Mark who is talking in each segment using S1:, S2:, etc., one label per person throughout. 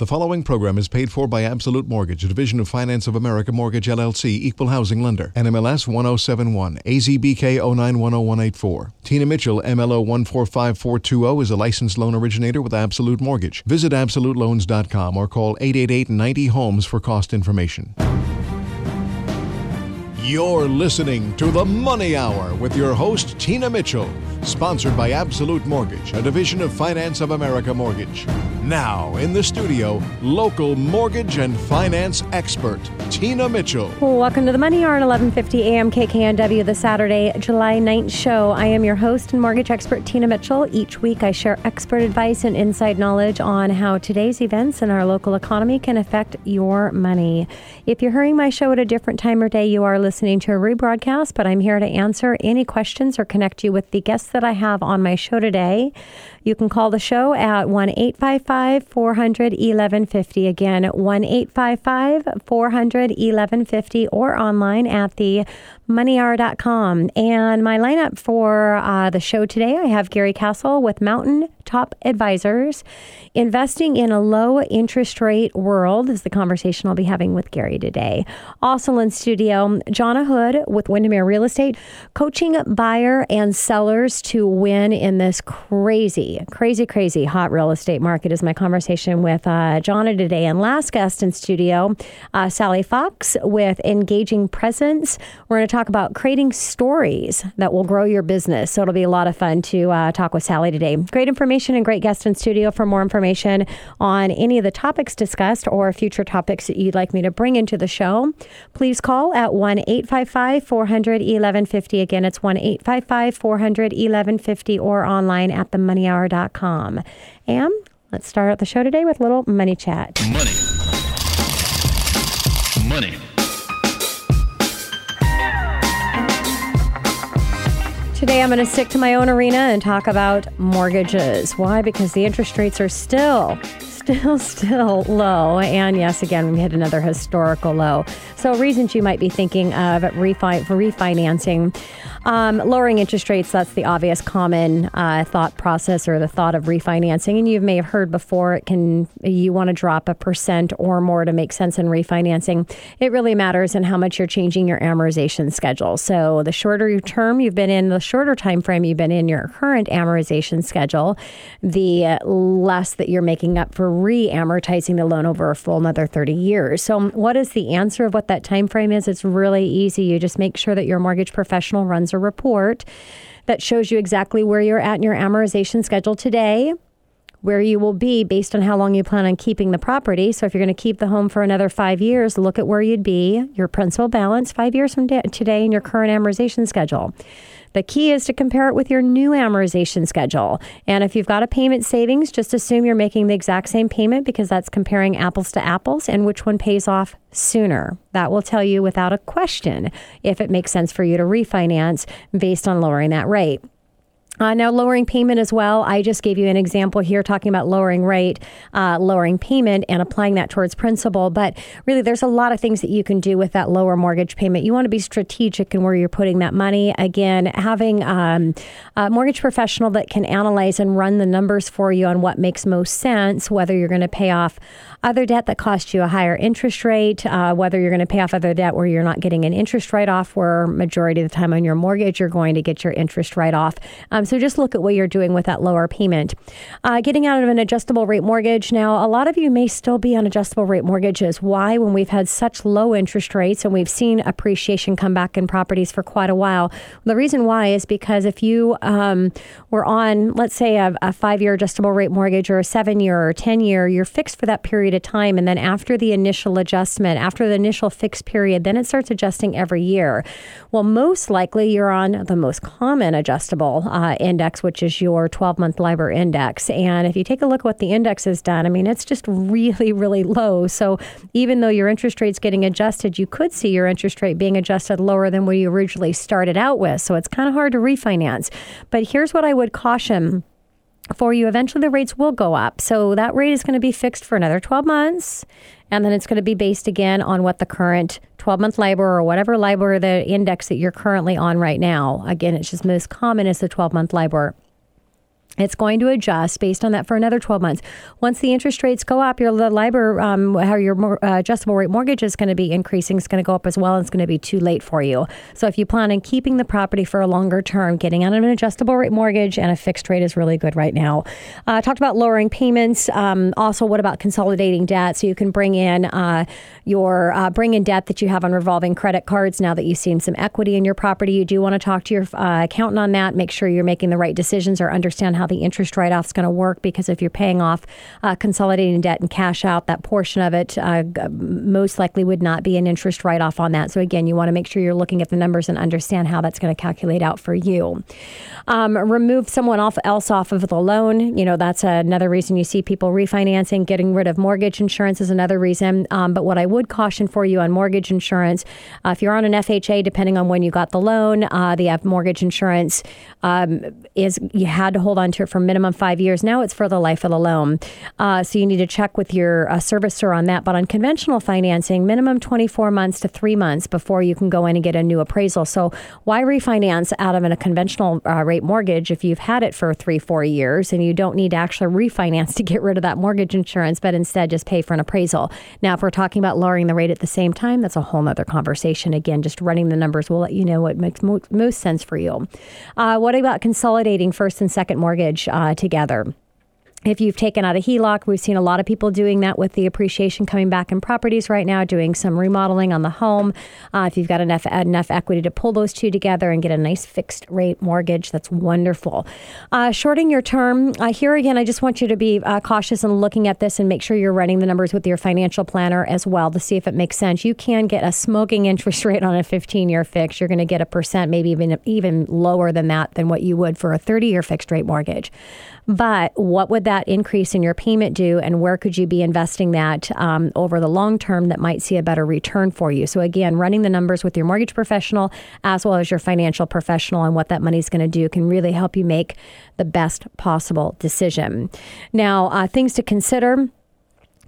S1: The following program is paid for by Absolute Mortgage, a division of Finance of America Mortgage LLC, equal housing lender. NMLS 1071, AZBK 0910184. Tina Mitchell, MLO 145420, is a licensed loan originator with Absolute Mortgage. Visit AbsoluteLoans.com or call 888 90 Homes for cost information. You're listening to The Money Hour with your host, Tina Mitchell, sponsored by Absolute Mortgage, a division of Finance of America Mortgage. Now, in the studio, local mortgage and finance expert, Tina Mitchell.
S2: Welcome to the Money Hour at 11:50 a.m. KKNW, the Saturday, July 9th show. I am your host and mortgage expert, Tina Mitchell. Each week, I share expert advice and inside knowledge on how today's events in our local economy can affect your money. If you're hearing my show at a different time or day, you are listening to a rebroadcast. But I'm here to answer any questions or connect you with the guests that I have on my show today. You can call the show at 1 855 400 1150. Again, 1 855 400 1150 or online at the moneyhour.com. And my lineup for uh, the show today I have Gary Cassill with Mountain Top Advisors. Investing in a low interest rate world is the conversation I'll be having with Gary today. Also in studio, Jonna Hood with Windermere Real Estate, coaching buyer and sellers to win in this crazy, crazy, crazy hot real estate market is my conversation with uh, Jonna today. And last guest in studio, uh, Sally Fox with Engaging Presence. We're going to talk about creating stories that will grow your business. So it'll be a lot of fun to uh, talk with Sally today. Great information and great guest in studio. For more information on any of the topics discussed or future topics that you'd like me to bring into the show, please call at 1 855 400 1150. Again, it's 1 855 400 1150 or online at themoneyhour.com. And let's start out the show today with a little money chat.
S3: Money. Money.
S2: Today, I'm going to stick to my own arena and talk about mortgages. Why? Because the interest rates are still, still, still low. And yes, again, we hit another historical low. So, reasons you might be thinking of refi- for refinancing. Um, lowering interest rates, that's the obvious common uh, thought process or the thought of refinancing. And you may have heard before it can, you want to drop a percent or more to make sense in refinancing. It really matters in how much you're changing your amortization schedule. So the shorter your term you've been in, the shorter time frame you've been in your current amortization schedule, the less that you're making up for re-amortizing the loan over a full another 30 years. So what is the answer of what that time frame is? It's really easy. You just make sure that your mortgage professional runs a report that shows you exactly where you're at in your amortization schedule today, where you will be based on how long you plan on keeping the property. So if you're going to keep the home for another five years, look at where you'd be, your principal balance five years from today, and your current amortization schedule. The key is to compare it with your new amortization schedule. And if you've got a payment savings, just assume you're making the exact same payment because that's comparing apples to apples and which one pays off sooner. That will tell you without a question if it makes sense for you to refinance based on lowering that rate. Uh, now, lowering payment as well. I just gave you an example here talking about lowering rate, uh, lowering payment, and applying that towards principal. But really, there's a lot of things that you can do with that lower mortgage payment. You want to be strategic in where you're putting that money. Again, having um, a mortgage professional that can analyze and run the numbers for you on what makes most sense, whether you're going to pay off other debt that costs you a higher interest rate, uh, whether you're going to pay off other debt where you're not getting an interest write off, where majority of the time on your mortgage you're going to get your interest write off. Um, so just look at what you're doing with that lower payment. Uh, getting out of an adjustable rate mortgage. Now, a lot of you may still be on adjustable rate mortgages. Why? When we've had such low interest rates and we've seen appreciation come back in properties for quite a while. The reason why is because if you um, were on, let's say, a, a five year adjustable rate mortgage or a seven year or 10 year, you're fixed for that period of time. And then after the initial adjustment, after the initial fixed period, then it starts adjusting every year. Well, most likely you're on the most common adjustable uh, index, which is your 12 month LIBOR index. And if you take a look at what the index has done, I mean, it's just really, really low. So even though your interest rate's getting adjusted, you could see your interest rate being adjusted lower than what you originally started out with. So it's kind of hard to refinance. But here's what I would caution for you, eventually the rates will go up. So that rate is going to be fixed for another 12 months. And then it's going to be based again on what the current 12 month LIBOR or whatever LIBOR, the index that you're currently on right now. Again, it's just most common is the 12 month LIBOR. It's going to adjust based on that for another 12 months. Once the interest rates go up, your LIBOR, um, how your uh, adjustable rate mortgage is going to be increasing, it's going to go up as well. And it's going to be too late for you. So if you plan on keeping the property for a longer term, getting of an adjustable rate mortgage and a fixed rate is really good right now. Uh, talked about lowering payments. Um, also, what about consolidating debt? So you can bring in uh, your uh, bring in debt that you have on revolving credit cards now that you've seen some equity in your property. You do want to talk to your uh, accountant on that. Make sure you're making the right decisions or understand how the interest write off is going to work because if you're paying off uh, consolidating debt and cash out, that portion of it uh, most likely would not be an interest write off on that. So, again, you want to make sure you're looking at the numbers and understand how that's going to calculate out for you. Um, remove someone off, else off of the loan. You know, that's another reason you see people refinancing. Getting rid of mortgage insurance is another reason. Um, but what I would caution for you on mortgage insurance, uh, if you're on an FHA, depending on when you got the loan, uh, the mortgage insurance um, is you had to hold on to for minimum five years. Now it's for the life of the loan. Uh, so you need to check with your uh, servicer on that. But on conventional financing, minimum 24 months to three months before you can go in and get a new appraisal. So why refinance out of a conventional uh, rate mortgage if you've had it for three, four years and you don't need to actually refinance to get rid of that mortgage insurance, but instead just pay for an appraisal? Now, if we're talking about lowering the rate at the same time, that's a whole other conversation. Again, just running the numbers will let you know what makes mo- most sense for you. Uh, what about consolidating first and second mortgage? Uh, together if you've taken out a HELOC, we've seen a lot of people doing that with the appreciation coming back in properties right now, doing some remodeling on the home. Uh, if you've got enough enough equity to pull those two together and get a nice fixed rate mortgage, that's wonderful. Uh, shorting your term, uh, here again, I just want you to be uh, cautious in looking at this and make sure you're running the numbers with your financial planner as well to see if it makes sense. You can get a smoking interest rate on a 15 year fix. You're going to get a percent, maybe even even lower than that than what you would for a 30 year fixed rate mortgage. But what would that increase in your payment do, and where could you be investing that um, over the long term that might see a better return for you? So, again, running the numbers with your mortgage professional as well as your financial professional and what that money is going to do can really help you make the best possible decision. Now, uh, things to consider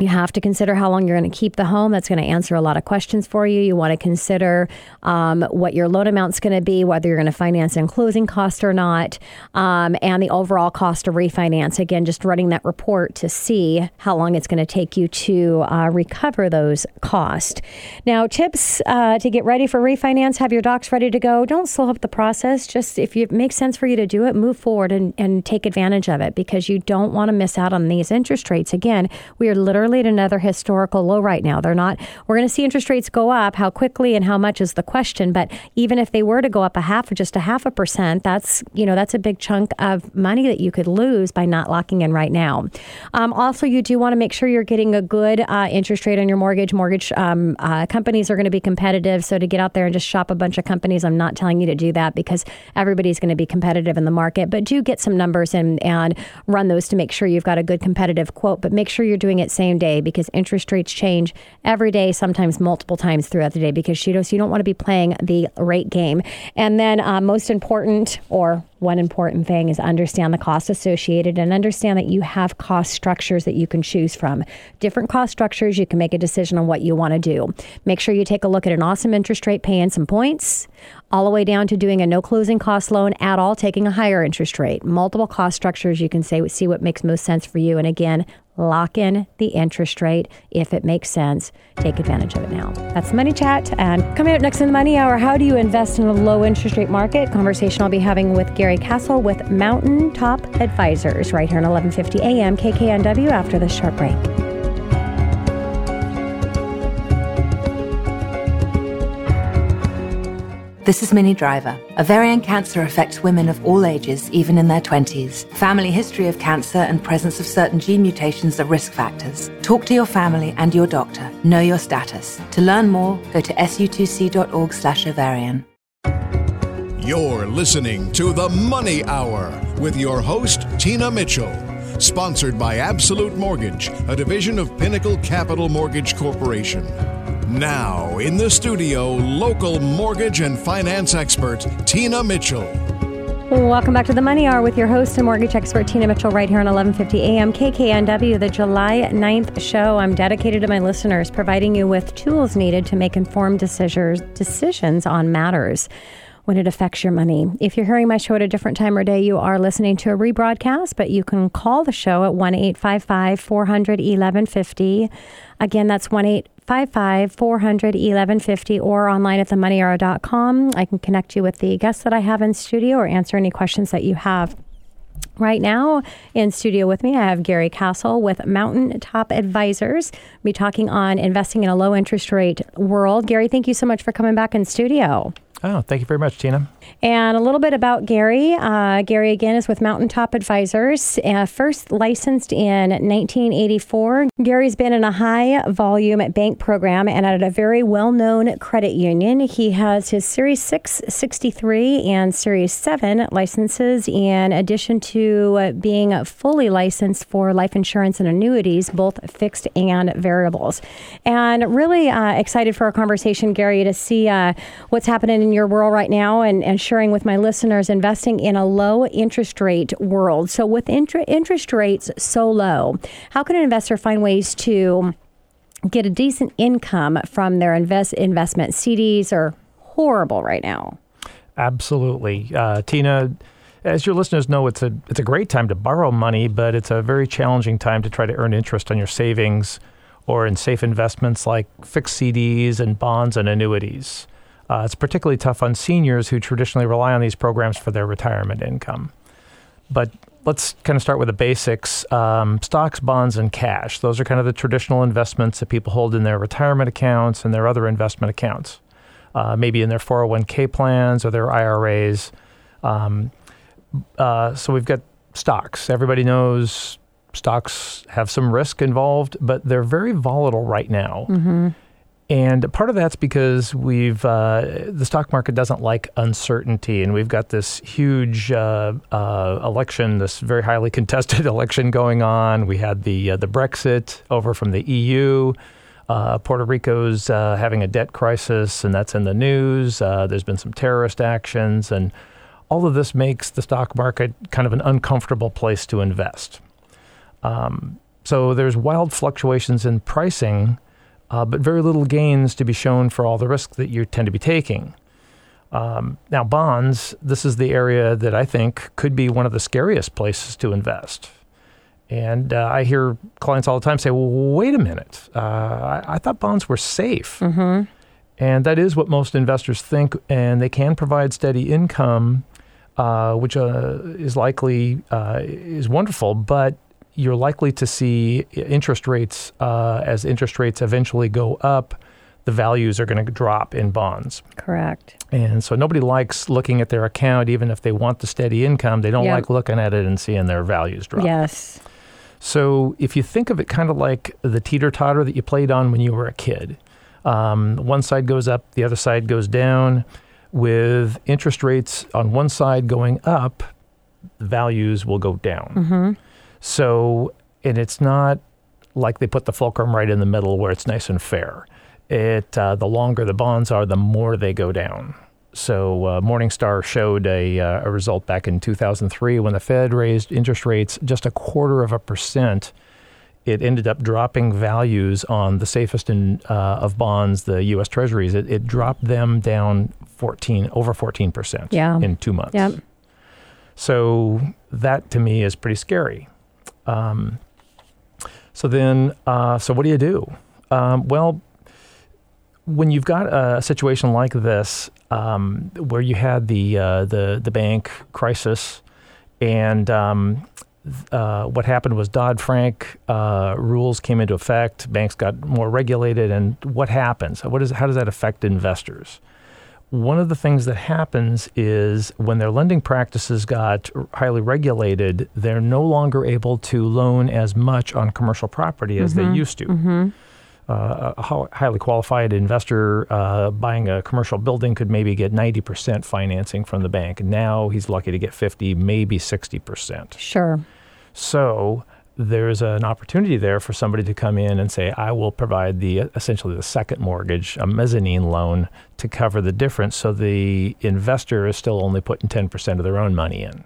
S2: you have to consider how long you're going to keep the home. That's going to answer a lot of questions for you. You want to consider um, what your loan amount's going to be, whether you're going to finance in closing cost or not, um, and the overall cost of refinance. Again, just running that report to see how long it's going to take you to uh, recover those costs. Now, tips uh, to get ready for refinance: have your docs ready to go. Don't slow up the process. Just if it makes sense for you to do it, move forward and, and take advantage of it because you don't want to miss out on these interest rates. Again, we are literally at another historical low right now. They're not, we're going to see interest rates go up. How quickly and how much is the question. But even if they were to go up a half or just a half a percent, that's, you know, that's a big chunk of money that you could lose by not locking in right now. Um, also, you do want to make sure you're getting a good uh, interest rate on your mortgage. Mortgage um, uh, companies are going to be competitive. So to get out there and just shop a bunch of companies, I'm not telling you to do that because everybody's going to be competitive in the market. But do get some numbers and, and run those to make sure you've got a good competitive quote. But make sure you're doing it same day because interest rates change every day, sometimes multiple times throughout the day because so you don't want to be playing the rate game. And then, uh, most important, or one important thing is understand the costs associated and understand that you have cost structures that you can choose from. Different cost structures, you can make a decision on what you want to do. Make sure you take a look at an awesome interest rate, pay in some points, all the way down to doing a no closing cost loan at all, taking a higher interest rate. Multiple cost structures, you can say see what makes most sense for you. And again, lock in the interest rate if it makes sense. Take advantage of it now. That's the Money Chat. And coming up next in the Money Hour, how do you invest in a low interest rate market? Conversation I'll be having with Gary Cassill with Mountain Top Advisors right here on 1150 AM KKNW after this short break.
S3: This is Minnie Driver. Ovarian cancer affects women of all ages, even in their 20s. Family history of cancer and presence of certain gene mutations are risk factors. Talk to your family and your doctor. Know your status. To learn more, go to su2c.org/ovarian.
S4: You're listening to The Money Hour with your host, Tina Mitchell. Sponsored by Absolute Mortgage, a division of Pinnacle Capital Mortgage Corporation. Now, in the studio, local mortgage and finance expert Tina Mitchell.
S2: Welcome back to the Money Hour with your host and mortgage expert Tina Mitchell right here on 1150 AM KKNW, the July 9th show. I'm dedicated to my listeners, providing you with tools needed to make informed decisions, on matters. when it affects your money. If you're hearing my show at a different time or day, you are listening to a rebroadcast, but you can call the show at 1 855 400 1150. Again, that's 1 855 400 1150 or online at themoneyhour.com. I can connect you with the guests that I have in studio or answer any questions that you have. Right now in studio with me, I have Gary Cassill with Mountain Top Advisors. We'll be talking on investing in a low interest rate world. Gary, thank you so much for coming back in studio.
S5: Oh, thank you very much, Tina.
S2: And a little bit about Gary. Uh, Gary, again, is with Mountaintop Advisors, uh, first licensed in 1984. Gary's been in a high volume bank program and at a very well known credit union. He has his Series 663 and Series 7 licenses, in addition to being fully licensed for life insurance and annuities, both fixed and variables. And really uh, excited for our conversation, Gary, to see uh, what's happening in your world right now and, and sharing with my listeners investing in a low interest rate world. So, with inter- interest rates so low, how can an investor find ways to get a decent income from their invest investment? CDs are horrible right now.
S5: Absolutely, uh, Tina. As your listeners know, it's a it's a great time to borrow money, but it's a very challenging time to try to earn interest on your savings or in safe investments like fixed CDs and bonds and annuities. Uh, it's particularly tough on seniors who traditionally rely on these programs for their retirement income. But let's kind of start with the basics um, stocks, bonds, and cash. Those are kind of the traditional investments that people hold in their retirement accounts and their other investment accounts, uh, maybe in their 401k plans or their IRAs. Um, uh, so we've got stocks. Everybody knows stocks have some risk involved, but they're very volatile right now. Mm-hmm. And part of that's because we've uh, the stock market doesn't like uncertainty, and we've got this huge uh, uh, election, this very highly contested election going on. We had the uh, the Brexit over from the EU. Uh, Puerto Rico's uh, having a debt crisis, and that's in the news. there's been some terrorist actions, and all of this makes the stock market kind of an uncomfortable place to invest. Um, so there's wild fluctuations in pricing uh, but very little gains to be shown for all the risk that you tend to be taking. Um, now, bonds, this is the area that I think could be one of the scariest places to invest. And uh, I hear clients all the time say, well, wait a minute, uh, I-, I, thought bonds were safe. Mm-hmm. And that is what most investors think, and they can provide steady income, uh, which uh, is likely uh, is wonderful, but you're likely to see interest rates uh, as interest rates eventually go up. The values are going to drop in bonds.
S2: Correct.
S5: And so nobody likes looking at their account, even if they want the steady income. They don't yep. like looking at it and seeing their values drop.
S2: Yes.
S5: So if you think of it kind of like the teeter totter that you played on when you were a kid, um, one side goes up, the other side goes down. With interest rates on one side going up, the values will go down. Mm-hmm. So, and it's not like they put the fulcrum right in the middle where it's nice and fair. It uh, the longer the bonds are, the more they go down. So uh, Morningstar showed a, uh, a result back in 2003 when the Fed raised interest rates just a quarter of a percent. It ended up dropping values on the safest in, uh, of bonds, the U.S. Treasuries. It, it, dropped them down 14 over 14 percent
S2: yeah.
S5: in two months.
S2: Yep.
S5: So that to me is pretty scary. Um, so then, uh, so what do you do? Um, well, when you've got a situation like this, um, where you had the uh, the the bank crisis, and um, uh, what happened was Dodd Frank uh, rules came into effect. Banks got more regulated, and what happens? What is how does that affect investors? One of the things that happens is when their lending practices got highly regulated, they're no longer able to loan as much on commercial property as mm-hmm. they used to. Mm-hmm. Uh, a highly qualified investor uh, buying a commercial building could maybe get 90% financing from the bank. Now he's lucky to get 50, maybe 60%.
S2: Sure.
S5: So there's an opportunity there for somebody to come in and say, I will provide the essentially the second mortgage, a mezzanine loan to cover the difference. So the investor is still only putting 10% of their own money in.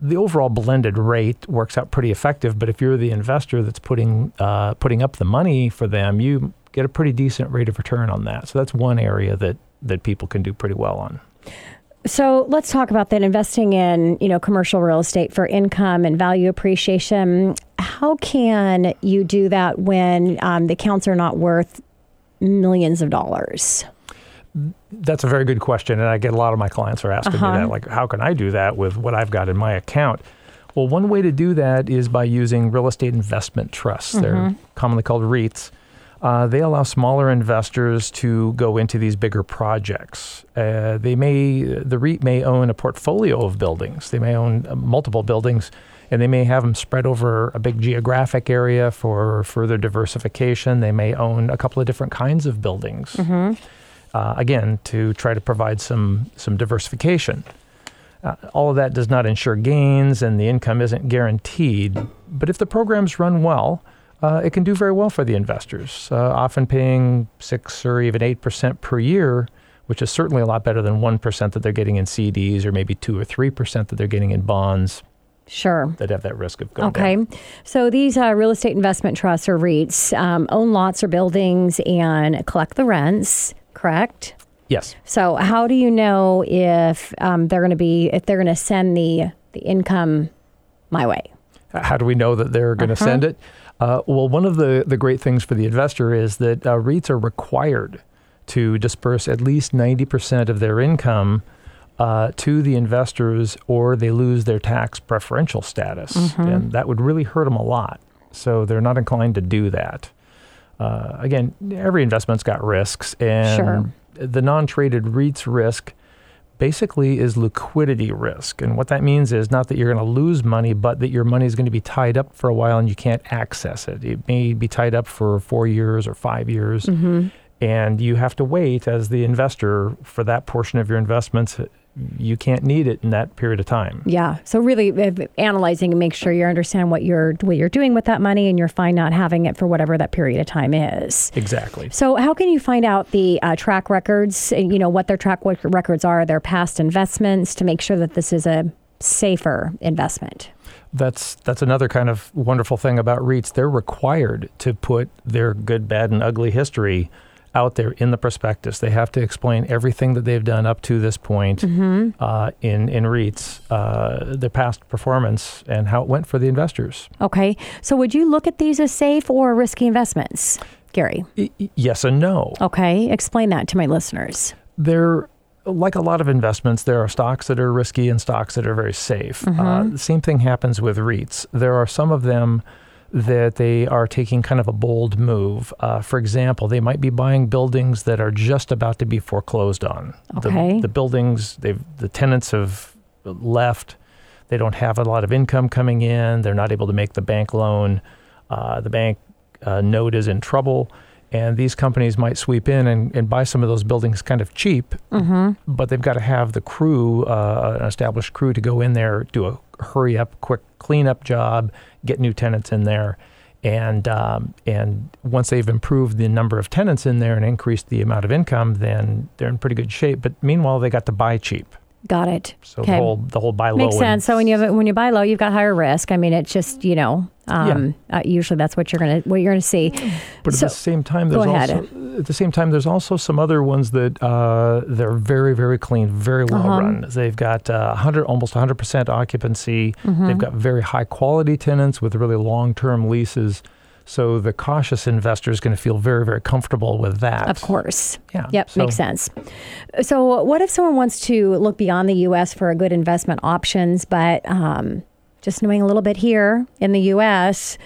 S5: The overall blended rate works out pretty effective, but if you're the investor that's putting uh, putting up the money for them, you get a pretty decent rate of return on that. So that's one area that that people can do pretty well on.
S2: So let's talk about that investing in, you know, commercial real estate for income and value appreciation. How can you do that when um, the accounts are not worth millions of dollars?
S5: That's a very good question, and I get a lot of my clients are asking
S2: Uh-huh.
S5: me that. Like, how can I do that with what I've got in my account? Well, one way to do that is by using real estate investment trusts. They're commonly called REITs. Uh, they allow smaller investors to go into these bigger projects. Uh, they may, the REIT may own a portfolio of buildings. They may own uh, multiple buildings, and they may have them spread over a big geographic area for further diversification. They may own a couple of different kinds of buildings. Uh, again, to try to provide some some diversification. Uh, all of that does not ensure gains, and the income isn't guaranteed. But if the programs run well, uh, it can do very well for the investors, uh, often paying six or even eight percent per year, which is certainly a lot better than one percent that they're getting in CDs, or maybe two or three percent that they're getting in bonds
S2: Sure.
S5: that have that risk of going down.
S2: Okay. So these uh, real estate investment trusts or REITs um, own lots or buildings and collect the rents, correct?
S5: Yes.
S2: So how do you know if um, they're going to be if they're going to send the the income my way?
S5: How do we know that they're going to
S2: Uh-huh.
S5: send it? Uh, well, one of the, the great things for the investor is that uh, REITs are required to disperse at least 90% of their income uh, to the investors or they lose their tax preferential status.
S2: Mm-hmm.
S5: And that would really hurt them a lot. So they're not inclined to do that. Uh, again, every investment's got risks. And
S2: Sure.
S5: the non traded REITs risk basically is liquidity risk. And what that means is not that you're going to lose money, but that your money is going to be tied up for a while and you can't access it. It may be tied up for four years or five years. Mm-hmm. And you have to wait as the investor for that portion of your investments. You can't need it in that period of time.
S2: Yeah. So really uh, analyzing and make sure you understand what you're what you're doing with that money and you're fine not having it for whatever that period of time is.
S5: Exactly.
S2: So how can you find out the uh, track records, uh, you know, what their track records are, their past investments to make sure that this is a safer investment?
S5: That's that's another kind of wonderful thing about REITs. They're required to put their good, bad, and ugly history out there in the prospectus. They have to explain everything that they've done up to this point uh, in in REITs, uh, their past performance, and how it went for the investors.
S2: Okay. So would you look at these as safe or risky investments, Gary?
S5: Y- yes and no.
S2: Okay. Explain that to my listeners.
S5: They're like a lot of investments, there are stocks that are risky and stocks that are very safe. Uh, the same thing happens with REITs. There are some of them that they are taking kind of a bold move. Uh, for example, they might be buying buildings that are just about to be foreclosed on.
S2: Okay.
S5: The, the buildings, they've the tenants have left. They don't have a lot of income coming in. They're not able to make the bank loan. Uh, the bank uh, note is in trouble. And these companies might sweep in and, and buy some of those buildings kind of cheap, but they've got to have the crew, uh, an established crew, to go in there, do a hurry up, quick cleanup job, get new tenants in there. And, um, and once they've improved the number of tenants in there and increased the amount of income, then they're in pretty good shape. But meanwhile, they got to buy cheap.
S2: Got it.
S5: So the whole the whole buy low
S2: Makes sense. So when you have, when you buy low, you've got higher risk. I mean, it's just you know, um, uh, usually that's what you're gonna what you're gonna see.
S5: But
S2: So-
S5: at the same time, there's also at the same time there's also some other ones that uh, they're very very clean, very well
S2: Uh-huh.
S5: run. They've got uh, 100 almost 100 percent occupancy.
S2: Mm-hmm.
S5: They've got very high quality tenants with really long term leases. So the cautious investor is going to feel very very comfortable with that.
S2: Of course.
S5: Yeah.
S2: Yep,
S5: So-
S2: makes sense. So, what if someone wants to look beyond the U.S. for a good investment options, but um, just knowing a little bit here in the U.S.,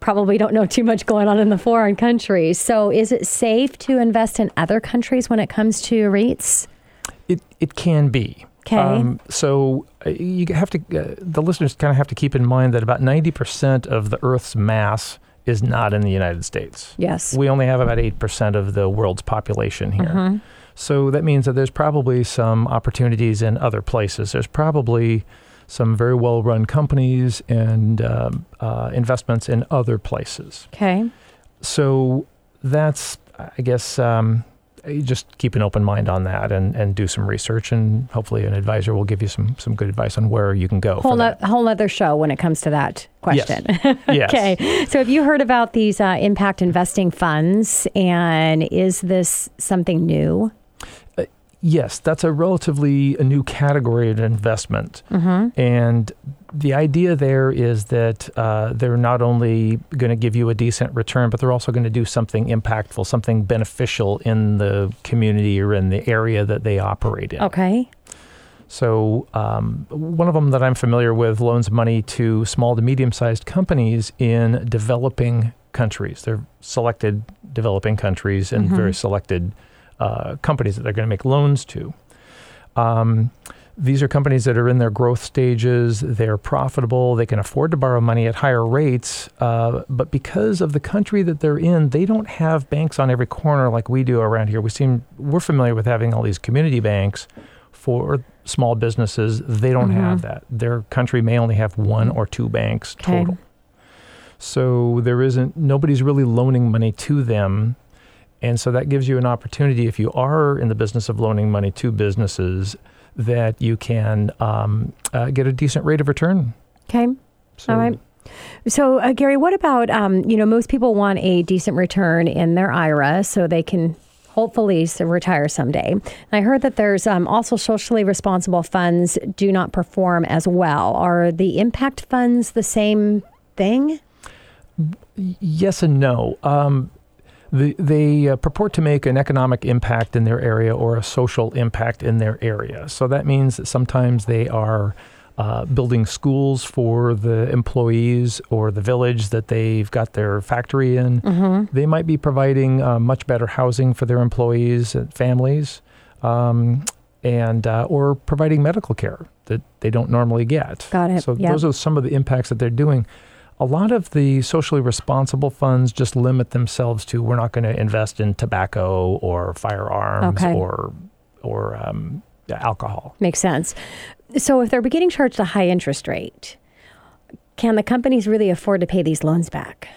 S2: probably don't know too much going on in the foreign countries. So, is it safe to invest in other countries when it comes to REITs?
S5: It it can be.
S2: 'Kay.
S5: so uh, you have to uh, the listeners kind of have to keep in mind that about 90% of the Earth's mass is not in the United States.
S2: Yes.
S5: We only have about 8% of the world's population here. So that means that there's probably some opportunities in other places. There's probably some very well run companies and um, uh, investments in other places.
S2: Okay.
S5: So that's, I guess, um, just keep an open mind on that and, and do some research, and hopefully an advisor will give you some, some good advice on where you can go. for
S2: Whole, no, whole other show when it comes to that question.
S5: Yes.
S2: okay. So, have you heard about these uh, impact investing funds? And is this something new?
S5: Yes, that's a relatively a new category of investment. And the idea there is that uh, they're not only going to give you a decent return, but they're also going to do something impactful, something beneficial in the community or in the area that they operate in.
S2: Okay.
S5: So, um, one of them that I'm familiar with loans money to small to medium sized companies in developing countries. They're selected developing countries and very selected uh, companies that they're going to make loans to. Um, these are companies that are in their growth stages. They're profitable. They can afford to borrow money at higher rates. Uh, but because of the country that they're in, they don't have banks on every corner like we do around here. We seem we're familiar with having all these community banks for small businesses. They don't have that. Their country may only have one or two banks
S2: Okay.
S5: total. So there isn't nobody's really loaning money to them. And so that gives you an opportunity if you are in the business of loaning money to businesses that you can um, uh, get a decent rate of return.
S2: Okay.
S5: So
S2: All right. So, uh, Gary, what about, um, you know, most people want a decent return in their IRA so they can hopefully retire someday. And I heard that there's um, also socially responsible funds do not perform as well. Are the impact funds the same thing?
S5: Yes and no. Um, the, they uh, purport to make an economic impact in their area or a social impact in their area. So that means that sometimes they are uh, building schools for the employees or the village that they've got their factory in. They might be providing uh, much better housing for their employees and families. Um, and uh, or providing medical care that they don't normally get.
S2: Got it.
S5: So
S2: Yep.
S5: those are some of the impacts that they're doing. A lot of the socially responsible funds just limit themselves to we're not going to invest in tobacco or firearms
S2: Okay.
S5: or or um, alcohol.
S2: Makes sense. So, if they're getting charged a high interest rate, can the companies really afford to pay these loans back?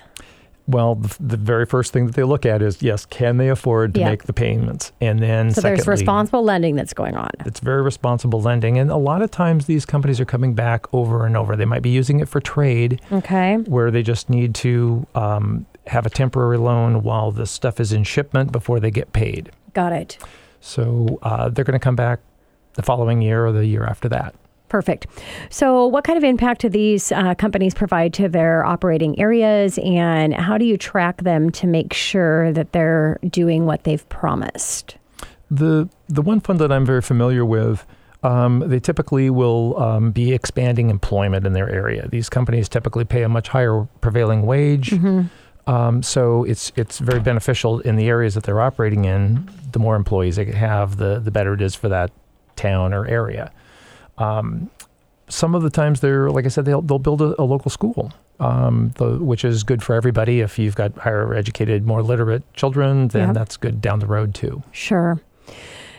S5: Well, the, the very first thing that they look at is yes, can they afford to
S2: Yeah.
S5: make the payments? And then
S2: So,
S5: secondly,
S2: there's responsible lending that's going on.
S5: It's very responsible lending, and a lot of times these companies are coming back over and over. They might be using it for trade,
S2: Okay.
S5: where they just need to um, have a temporary loan while the stuff is in shipment before they get paid.
S2: Got it.
S5: So uh, they're going to come back the following year or the year after that.
S2: Perfect. So, what kind of impact do these uh, companies provide to their operating areas, and how do you track them to make sure that they're doing what they've promised?
S5: The the one fund that I'm very familiar with, um, they typically will um, be expanding employment in their area. These companies typically pay a much higher prevailing wage, um, so it's it's very beneficial in the areas that they're operating in. The more employees they have, the the better it is for that town or area. Um, some of the times they're like I said, they'll they'll build a, a local school. Um, the, which is good for everybody. If you've got higher educated, more literate children, then
S2: Yeah.
S5: that's good down the road too.
S2: Sure.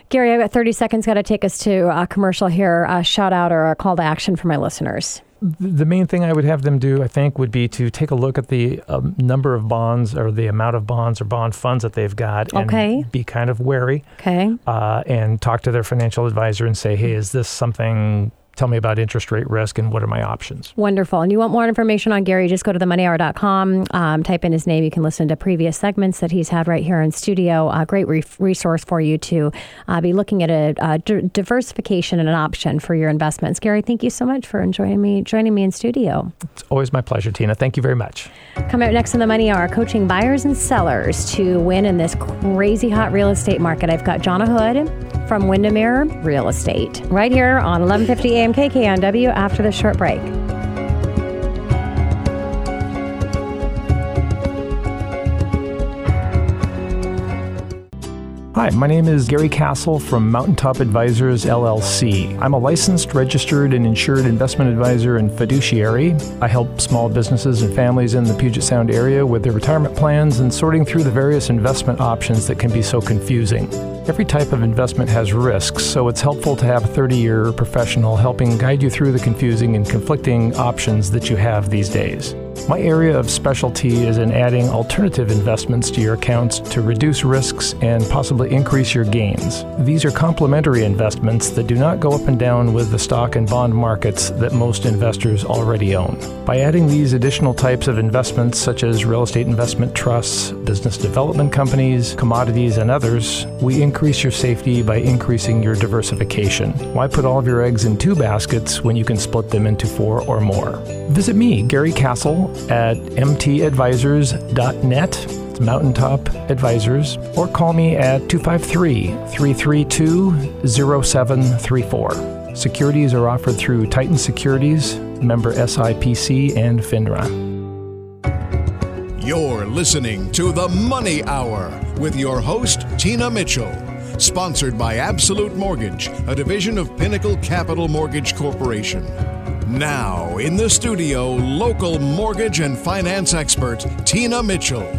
S2: Gary, I've got 30 seconds, got to take us to a commercial here. A shout out or a call to action for my listeners.
S5: The main thing I would have them do, I think, would be to take a look at the um, number of bonds or the amount of bonds or bond funds that they've got and
S2: Okay.
S5: be kind of wary
S2: Okay.
S5: uh, and talk to their financial advisor and say, hey, is this something? Tell me about interest rate risk and what are my options.
S2: Wonderful. And you want more information on Gary, just go to themoneyhour.com, um, type in his name. You can listen to previous segments that he's had right here in studio. A great re- resource for you to uh, be looking at a, uh diversification and an option for your investments. Gary, thank you so much for joining me, joining me in studio.
S5: It's always my pleasure, Tina. Thank you very much.
S2: Coming up next in the Money Hour, coaching buyers and sellers to win in this crazy hot real estate market. I've got Jonna Hood from Windermere Real Estate right here on 1150 AM KKNW after the short break.
S5: Hi, my name is Gary Cassill from Mountaintop Advisors LLC. I'm a licensed, registered, and insured investment advisor and fiduciary. I help small businesses and families in the Puget Sound area with their retirement plans and sorting through the various investment options that can be so confusing. Every type of investment has risks, so it's helpful to have a 30 year professional helping guide you through the confusing and conflicting options that you have these days. My area of specialty is in adding alternative investments to your accounts to reduce risks and possibly increase your gains. These are complementary investments that do not go up and down with the stock and bond markets that most investors already own. By adding these additional types of investments, such as real estate investment trusts, business development companies, commodities, and others, we increase your safety by increasing your diversification. Why put all of your eggs in two baskets when you can split them into four or more? Visit me, Gary Cassill, at mtadvisors.net. It's Mountaintop Advisors, or call me at 253 332 0734. Securities are offered through Titan Securities, member SIPC, and FINRA.
S4: You're listening to The Money Hour with your host, Tina Mitchell. Sponsored by Absolute Mortgage, a division of Pinnacle Capital Mortgage Corporation. Now, in the studio, local mortgage and finance expert, Tina Mitchell.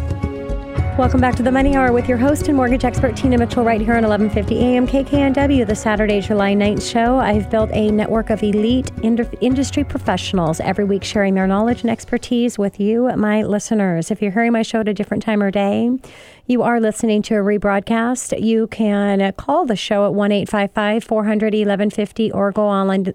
S2: Welcome back to the Money Hour with your host and mortgage expert Tina Mitchell right here on 1150 AM KKNW, the Saturday, July 9th show. I've built a network of elite industry professionals every week sharing their knowledge and expertise with you, my listeners. If you're hearing my show at a different time or day, you are listening to a rebroadcast, you can call the show at 1 855 400 1150 or go online to,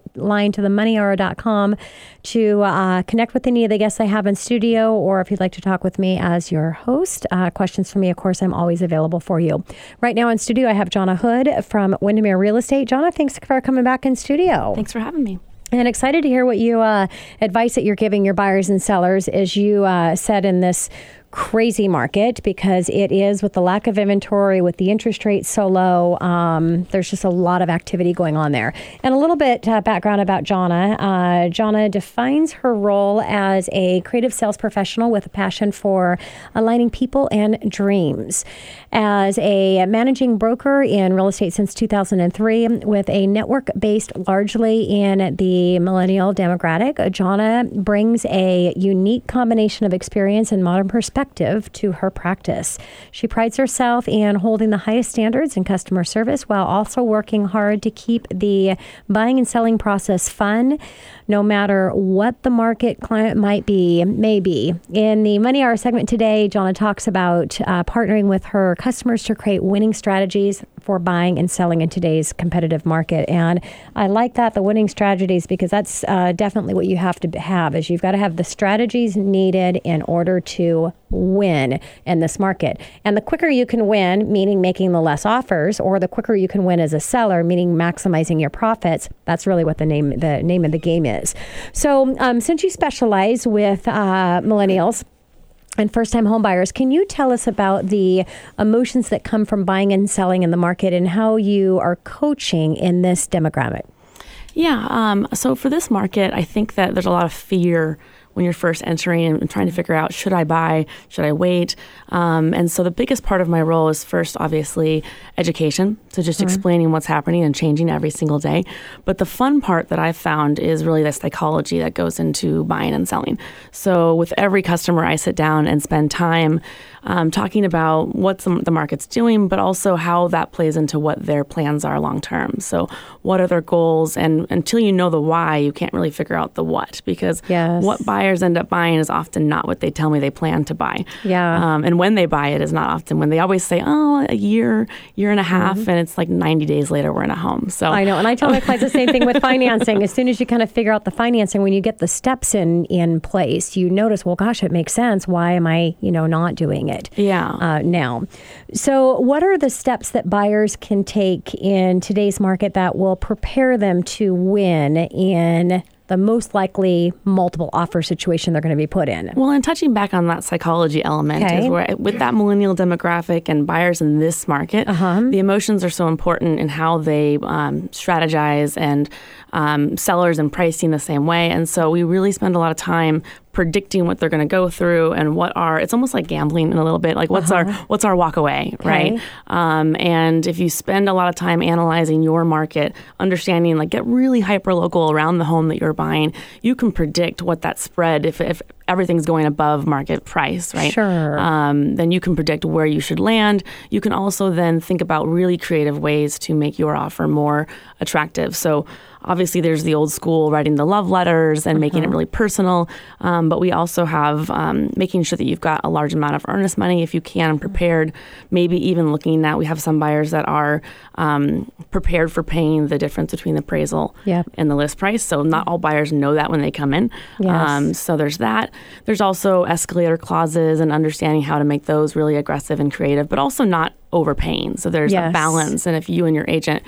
S2: themoneyhour.com to uh, connect with any of the guests I have in studio, or if you'd like to talk with me as your host. Uh, questions for me, of course, I'm always available for you. Right now in studio, I have Jonna Hood from Windermere Real Estate. Jonna, thanks for coming back in studio.
S6: Thanks for having me.
S2: And excited to hear what you uh, advice that you're giving your buyers and sellers, as you uh, said in this crazy market because it is with the lack of inventory, with the interest rates so low. Um, there's just a lot of activity going on there. And a little bit uh, background about Jonna. Uh, Jonna defines her role as a creative sales professional with a passion for aligning people and dreams. As a managing broker in real estate since 2003, with a network based largely in the millennial demographic, Jonna brings a unique combination of experience and modern perspective perspective to her practice. She prides herself in holding the highest standards in customer service while also working hard to keep the buying and selling process fun, no matter what the market client might be, maybe. In the Money Hour segment today, Jonna talks about uh, partnering with her customers to create winning strategies for buying and selling in today's competitive market. And I like that, the winning strategies, because that's uh, definitely what you have to have is you've got to have the strategies needed in order to win in this market. And the quicker you can win, meaning making the less offers, or the quicker you can win as a seller, meaning maximizing your profits, that's really what the name the name of the game is. So, um, since you specialize with uh, millennials and first time homebuyers, can you tell us about the emotions that come from buying and selling in the market and how you are coaching in this demographic?
S6: Yeah. Um, so for this market, I think that there's a lot of fear when you're first entering and trying to figure out should I buy, should I wait. Um, and so the biggest part of my role is first, obviously, education. So just mm-hmm. explaining what's happening and changing every single day. But the fun part that I've found is really the psychology that goes into buying and selling. So with every customer, I sit down and spend time um, talking about what the market's doing, but also how that plays into what their plans are long term. So, what are their goals? And until you know the why, you can't really figure out the what because yes. what buyers end up buying is often not what they tell me they plan to buy.
S2: Yeah.
S6: Um, and when they buy it is not often when they always say, oh, a year, year and a half, mm-hmm. and it's like 90 days later we're in a home. So
S2: I know. And I tell my clients the same thing with financing. As soon as you kind of figure out the financing, when you get the steps in, in place, you notice, well, gosh, it makes sense. Why am I, you know, not doing it? It
S6: yeah.
S2: Uh, now. So, what are the steps that buyers can take in today's market that will prepare them to win in the most likely multiple offer situation they're going to be put in.
S6: Well, and touching back on that psychology element okay. is where with that millennial demographic and buyers in this market, uh-huh. the emotions are so important in how they um, strategize and um, sellers and pricing the same way. And so we really spend a lot of time predicting what they're going to go through and what are it's almost like gambling in a little bit like what's uh-huh. our what's our walk away okay. right um, and if you spend a lot of time analyzing your market understanding like get really hyper local around the home that you're buying you can predict what that spread if, if everything's going above market price, right?
S2: Sure.
S6: Um, then you can predict where you should land. You can also then think about really creative ways to make your offer more attractive. So obviously there's the old school writing the love letters and making it really personal um, but we also have um, making sure that you've got a large amount of earnest money if you can and prepared maybe even looking at we have some buyers that are um, prepared for paying the difference between the appraisal
S2: Yep.
S6: and the list price so not all buyers know that when they come in
S2: Yes.
S6: Um, so there's that there's also escalator clauses and understanding how to make those really aggressive and creative but also not overpaying so there's
S2: Yes.
S6: a balance and if you and your agent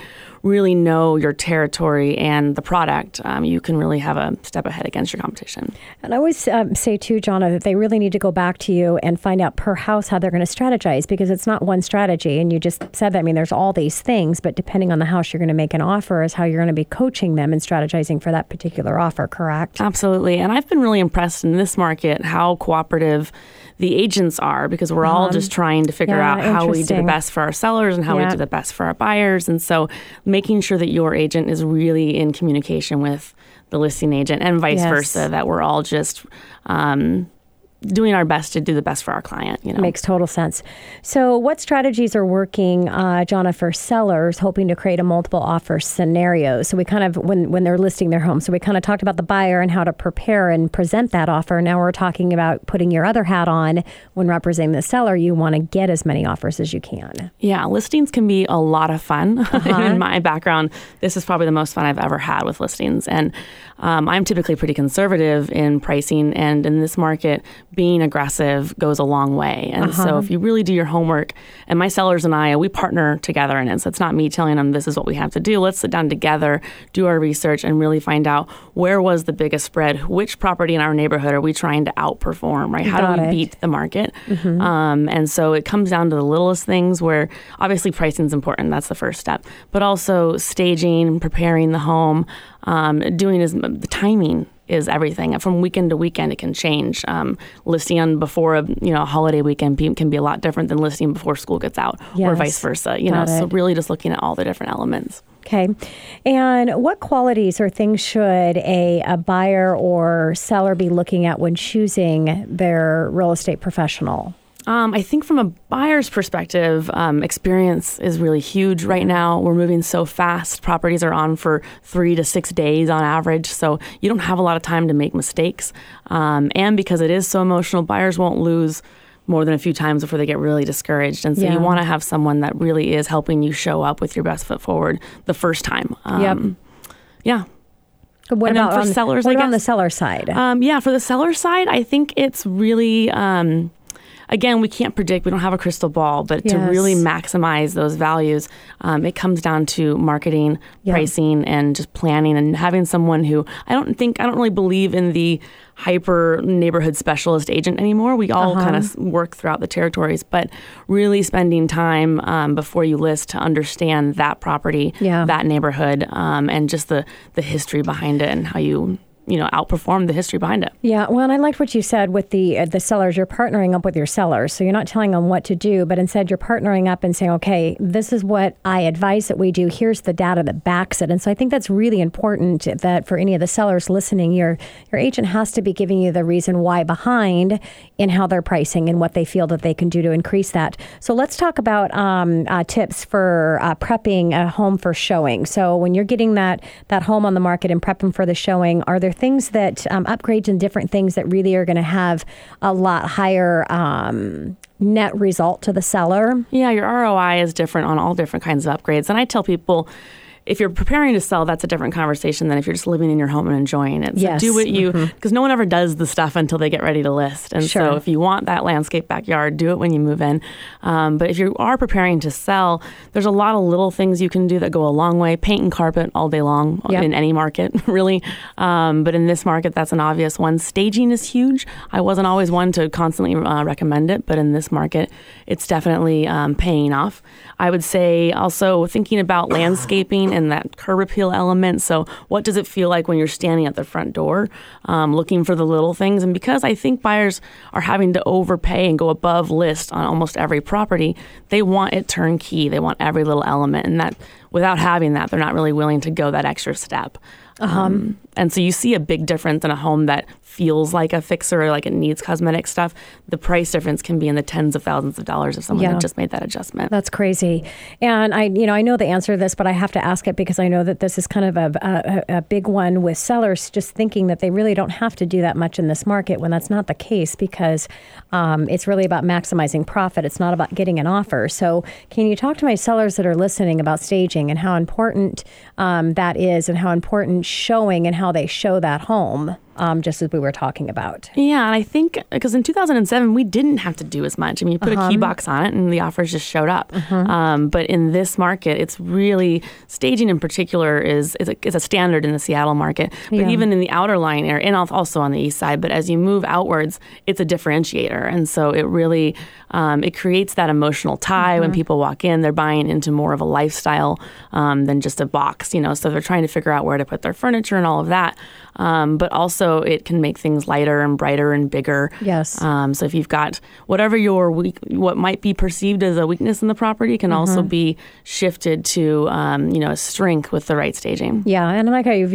S6: really know your territory and the product, um, you can really have a step ahead against your competition.
S2: And I always um, say too, Jonna, that they really need to go back to you and find out per house how they're going to strategize because it's not one strategy. And you just said that. I mean, there's all these things, but depending on the house you're going to make an offer is how you're going to be coaching them and strategizing for that particular offer. Correct?
S6: Absolutely. And I've been really impressed in this market how cooperative the agents are because we're all just trying to figure
S2: Uh-huh. yeah,
S6: out how we do the best for our sellers and how
S2: Yeah.
S6: we do the best for our buyers. And so making sure that your agent is really in communication with the listing agent and vice
S2: Yes.
S6: versa, that we're all just um, doing our best to do the best for our client. You know,
S2: Makes total sense. So, what strategies are working, uh, Jonna, for sellers hoping to create a multiple offer scenario? So, we kind of, when, when they're listing their home, so we kind of talked about the buyer and how to prepare and present that offer. Now we're talking about putting your other hat on when representing the seller. You want to get as many offers as you can.
S6: Yeah, listings can be a lot of fun. in my background, this is probably the most fun I've ever had with listings. And um, I'm typically pretty conservative in pricing, and in this market, being aggressive goes a long way. And so, if you really do your homework, and my sellers and I, we partner together in it. So it's not me telling them this is what we have to do. Let's sit down together, do our research, and really find out where was the biggest spread. Which property in our neighborhood are we trying to outperform? Right? How
S2: Got
S6: do we
S2: it.
S6: beat the market? Um, and so it comes down to the littlest things where obviously pricing is important. That's the first step. But also staging, preparing the home, um, doing is the timing is everything. From weekend to weekend, it can change. Um, listing on before a you know a holiday weekend be- can be a lot different than listing before school gets out, or vice versa. You know,
S2: Got
S6: so really just looking at all the different elements.
S2: Okay. And what qualities or things should a, a buyer or seller be looking at when choosing their real estate professional?
S6: Um, I think from a buyer's perspective, um, experience is really huge right now. We're moving so fast. Properties are on for three to six days on average, so you don't have a lot of time to make mistakes. Um, and because it is so emotional, buyers won't lose more than a few times before they get really discouraged. And so
S2: Yeah.
S6: you want to have someone that really is helping you show up with your best foot forward the first time. Um, Yeah.
S2: What
S6: And
S2: about
S6: for
S2: on,
S6: sellers,
S2: What
S6: I
S2: about on the
S6: guess-
S2: seller side?
S6: Um, yeah, for the seller side, I think it's really, um, again, we can't predict. We don't have a crystal ball, but to really maximize those values, um, it comes down to marketing,
S2: Yeah.
S6: pricing, and just planning and having someone who I don't think, I don't really believe in the hyper neighborhood specialist agent anymore. We all
S2: Uh-huh.
S6: kind of work throughout the territories, but really spending time um, before you list to understand that property,
S2: Yeah.
S6: that neighborhood, um, and just the, the history behind it and how you, you know, outperform the history behind it.
S2: Yeah, well, and I liked what you said with the uh, the sellers. You're partnering up with your sellers, so you're not telling them what to do, but instead you're partnering up and saying, "Okay, this is what I advise that we do. Here's the data that backs it." And so I think that's really important that for any of the sellers listening, your your agent has to be giving you the reason why behind in how they're pricing and what they feel that they can do to increase that. So let's talk about um, uh, tips for uh, prepping a home for showing. So when you're getting that that home on the market and prepping for the showing, are there things that um, upgrades and different things that really are going to have a lot higher um, net result to the seller?
S6: Yeah, your ROI is different on all different kinds of upgrades. And I tell people, if you're preparing to sell, that's a different conversation than if you're just living in your home and enjoying it. So
S2: Yes.
S6: do what you, because no one ever does the stuff until they get ready to list. And
S2: Sure.
S6: so if you want that landscape backyard, do it when you move in. Um, but if you are preparing to sell, there's a lot of little things you can do that go a long way. Paint and carpet all day long
S2: Yep.
S6: in any market, really. Um, but in this market, that's an obvious one. Staging is huge. I wasn't always one to constantly uh, recommend it, but in this market, it's definitely um, paying off. I would say also thinking about landscaping and that curb appeal element. So, what does it feel like when you're standing at the front door, um, looking for the little things? And because I think buyers are having to overpay and go above list on almost every property, they want it turnkey. They want every little element, and that without having that, they're not really willing to go that extra step. Um, and so you see a big difference in a home that feels like a fixer or like it needs cosmetic stuff. The price difference can be in the tens of thousands of dollars if someone
S2: Yeah.
S6: had just made that adjustment.
S2: That's crazy. And I, you know, I know the answer to this, but I have to ask it because I know that this is kind of a, a, a big one with sellers just thinking that they really don't have to do that much in this market when that's not the case because um, it's really about maximizing profit. It's not about getting an offer. So, can you talk to my sellers that are listening about staging and how important um, that is and how important showing and how they show that home, um, just as we were talking about?
S6: Yeah, and I think because in 2007 we didn't have to do as much. I mean, you put a key box on it, and the offers just showed up. Um, but in this market, it's really staging in particular is is a, is a standard in the Seattle market. But
S2: Yeah.
S6: even in the outer line area, and also on the east side. But as you move outwards, it's a differentiator, and so it really um, it creates that emotional tie when people walk in. They're buying into more of a lifestyle um, than just a box, you know. So they're trying to figure out where to put their furniture and all of that. Um, but also, it can make things lighter and brighter and bigger.
S2: Yes.
S6: Um, so if you've got whatever your weak, what might be perceived as a weakness in the property, can also be shifted to um, you know a strength with the right staging.
S2: Yeah, and like I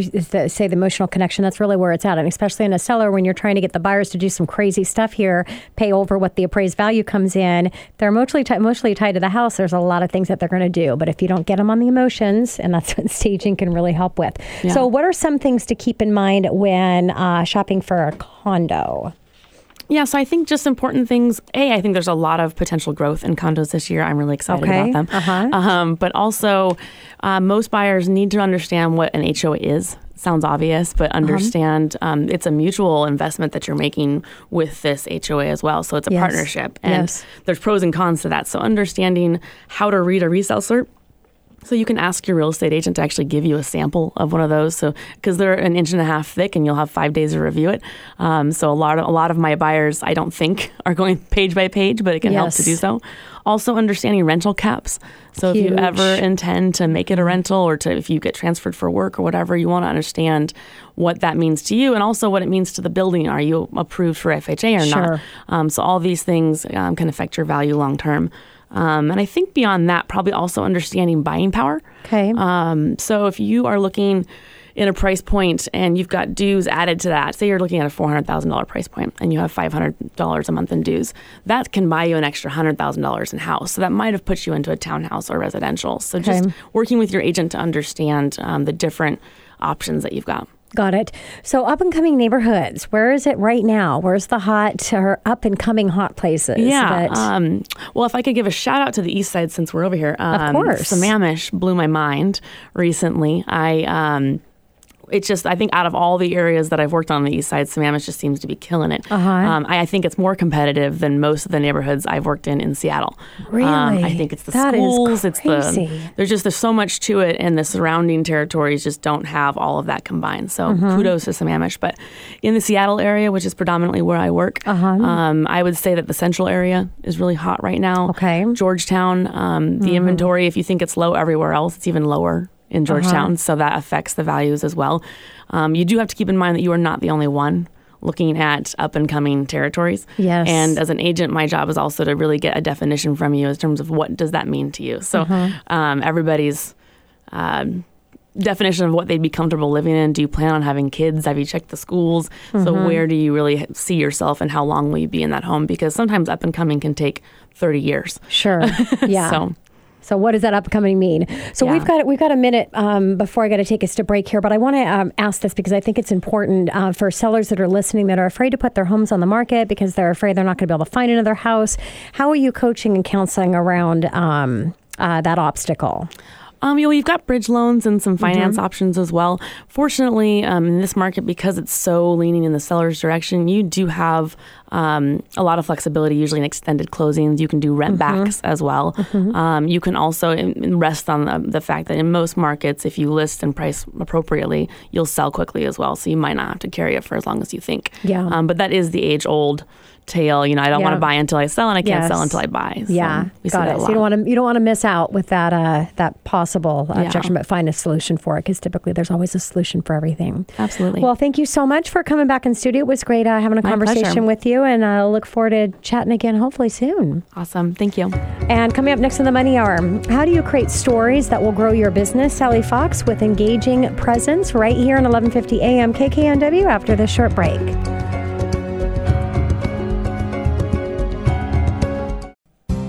S2: say, the emotional connection, that's really where it's at. And especially in a seller, when you're trying to get the buyers to do some crazy stuff here, pay over what the appraised value comes in, they're emotionally, ti- emotionally tied to the house. There's a lot of things that they're going to do. But if you don't get them on the emotions, and that's what staging can really help with.
S6: Yeah.
S2: So, what are some things to keep in mind when uh, shopping for a condo?
S6: Yeah, so I think just important things. A, I think there's a lot of potential growth in condos this year. I'm really excited
S2: Okay,
S6: about them.
S2: uh-huh.
S6: Um, but also, uh, most buyers need to understand what an HOA is. Sounds obvious, but
S2: Uh-huh.
S6: understand um, it's a mutual investment that you're making with this HOA as well. So it's a
S2: Yes.
S6: partnership, and
S2: Yes.
S6: there's pros and cons to that. So understanding how to read a resale cert. So you can ask your real estate agent to actually give you a sample of one of those. So because they're an inch and a half thick, and you'll have five days to review it. Um, so a lot of a lot of my buyers, I don't think, are going page by page, but it can help to do so. Also understanding rental caps. So if you ever intend to make it a rental, or to if you get transferred for work or whatever, you want to understand what that means to you, and also what it means to the building. Are you approved for FHA or
S2: Sure.
S6: not? Um, so all these things um, can affect your value long term. Um, and I think beyond that, probably also understanding buying power.
S2: Okay.
S6: Um, so if you are looking in a price point and you've got dues added to that, say you're looking at a $400,000 price point and you have $500 a month in dues, that can buy you an extra $100,000 in house. So that might have put you into a townhouse or residential. So just working with your agent to understand um, the different options that you've got.
S2: Got it. So, up and coming neighborhoods, where is it right now? Where's the hot or up and coming hot places?
S6: Yeah.
S2: that-
S6: Um, well, if I could give a shout out to the east side since we're over here. Um,
S2: course.
S6: Sammamish blew my mind recently. I. Um, it's just I think out of all the areas that I've worked on, the east side, Sammamish just seems to be killing it.
S2: Uh-huh.
S6: Um, I, I think it's more competitive than most of the neighborhoods I've worked in in Seattle.
S2: Really?
S6: Um, I think it's the
S2: That
S6: schools. It's the there's just there's so much to it, and the surrounding territories just don't have all of that combined. So
S2: Mm-hmm.
S6: kudos to Sammamish. But in the Seattle area, which is predominantly where I work,
S2: Uh-huh.
S6: um, I would say that the central area is really hot right now.
S2: Okay. Mm-hmm.
S6: Georgetown, um, the inventory, if you think it's low everywhere else, it's even lower
S2: Uh-huh.
S6: In Georgetown. So that affects the values as well. Um, you do have to keep in mind that you are not the only one looking at up and coming territories.
S2: Yes.
S6: And as an agent, my job is also to really get a definition from you in terms of what does that mean to you. So
S2: Mm-hmm.
S6: um, everybody's um, definition of what they'd be comfortable living in. Do you plan on having kids? Have you checked the schools? So
S2: Mm-hmm.
S6: where do you really see yourself and how long will you be in that home? Because sometimes up and coming can take 30 years.
S2: Sure. Yeah.
S6: So
S2: So what does that upcoming mean? So
S6: Yeah.
S2: we've got we've got a minute um, before I got to take us to break here, but I want to um, ask this because I think it's important uh, for sellers that are listening that are afraid to put their homes on the market because they're afraid they're not going to be able to find another house. How are you coaching and counseling around um, uh, that obstacle?
S6: Um, you know, you've got bridge loans and some finance
S2: Mm-hmm.
S6: options as well. Fortunately, um, in this market, because it's so leaning in the seller's direction, you do have um, a lot of flexibility. Usually, in extended closings, you can do rent
S2: Mm-hmm.
S6: backs as well. Um, you can also in rest on the, the fact that in most markets, if you list and price appropriately, you'll sell quickly as well. So you might not have to carry it for as long as you think.
S2: Yeah.
S6: Um, but that is the age old tale. You know, I don't
S2: Yeah.
S6: want to buy until I sell, and I can't
S2: Yes.
S6: sell until I buy. So
S2: Yeah, got it. So you don't want to you don't want to miss out with that uh, that possible
S6: Yeah.
S2: objection, but find a solution for it because typically there's always a solution for everything.
S6: Absolutely.
S2: Well, thank you so much for coming back in studio. It was great uh, having a
S6: My
S2: conversation
S6: pleasure.
S2: with you, and I look forward to chatting again hopefully soon.
S6: awesome. Thank you.
S2: And coming up next in the Money Hour, how do you create stories that will grow your business? Sally Fox with engaging presence right here on 1150 AM KKNW after this short break.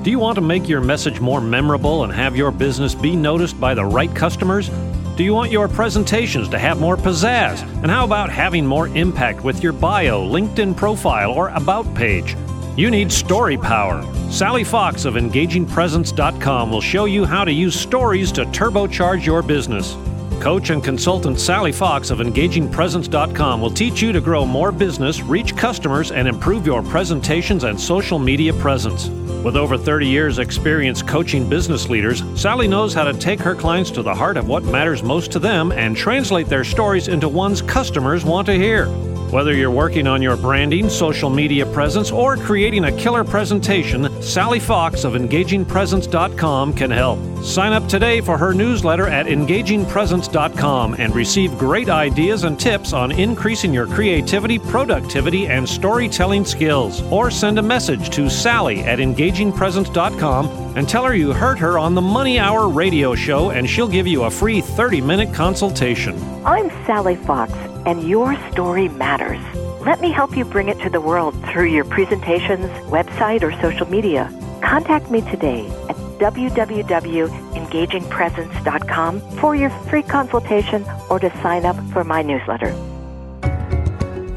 S7: Do you want to make your message more memorable and have your business be noticed by the right customers? Do you want your presentations to have more pizzazz? And how about having more impact with your bio, LinkedIn profile, or About page? You need story power. Sally Fox of EngagingPresence.com will show you how to use stories to turbocharge your business. Coach and consultant Sally Fox of EngagingPresence.com will teach you to grow more business, reach customers, and improve your presentations and social media presence. With over 30 years' experience coaching business leaders, Sally knows how to take her clients to the heart of what matters most to them and translate their stories into ones customers want to hear. Whether you're working on your branding, social media presence, or creating a killer presentation, Sally Fox of EngagingPresence.com can help. Sign up today for her newsletter at EngagingPresence.com and receive great ideas and tips on increasing your creativity, productivity, and storytelling skills. Or send a message to Sally at EngagingPresence.com and tell her you heard her on the Money Hour radio show, and she'll give you a free 30 minute consultation.
S8: I'm Sally Fox, and your story matters. Let me help you bring it to the world through your presentations, website, or social media. Contact me today at www.engagingpresence.com for your free consultation or to sign up for my newsletter.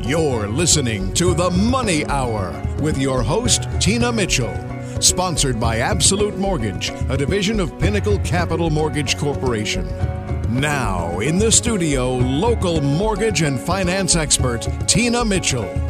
S4: You're listening to The Money Hour with your host, Tina Mitchell. Sponsored by Absolute Mortgage, a division of Pinnacle Capital Mortgage Corporation. Now, in the studio, local mortgage and finance expert, Tina Mitchell.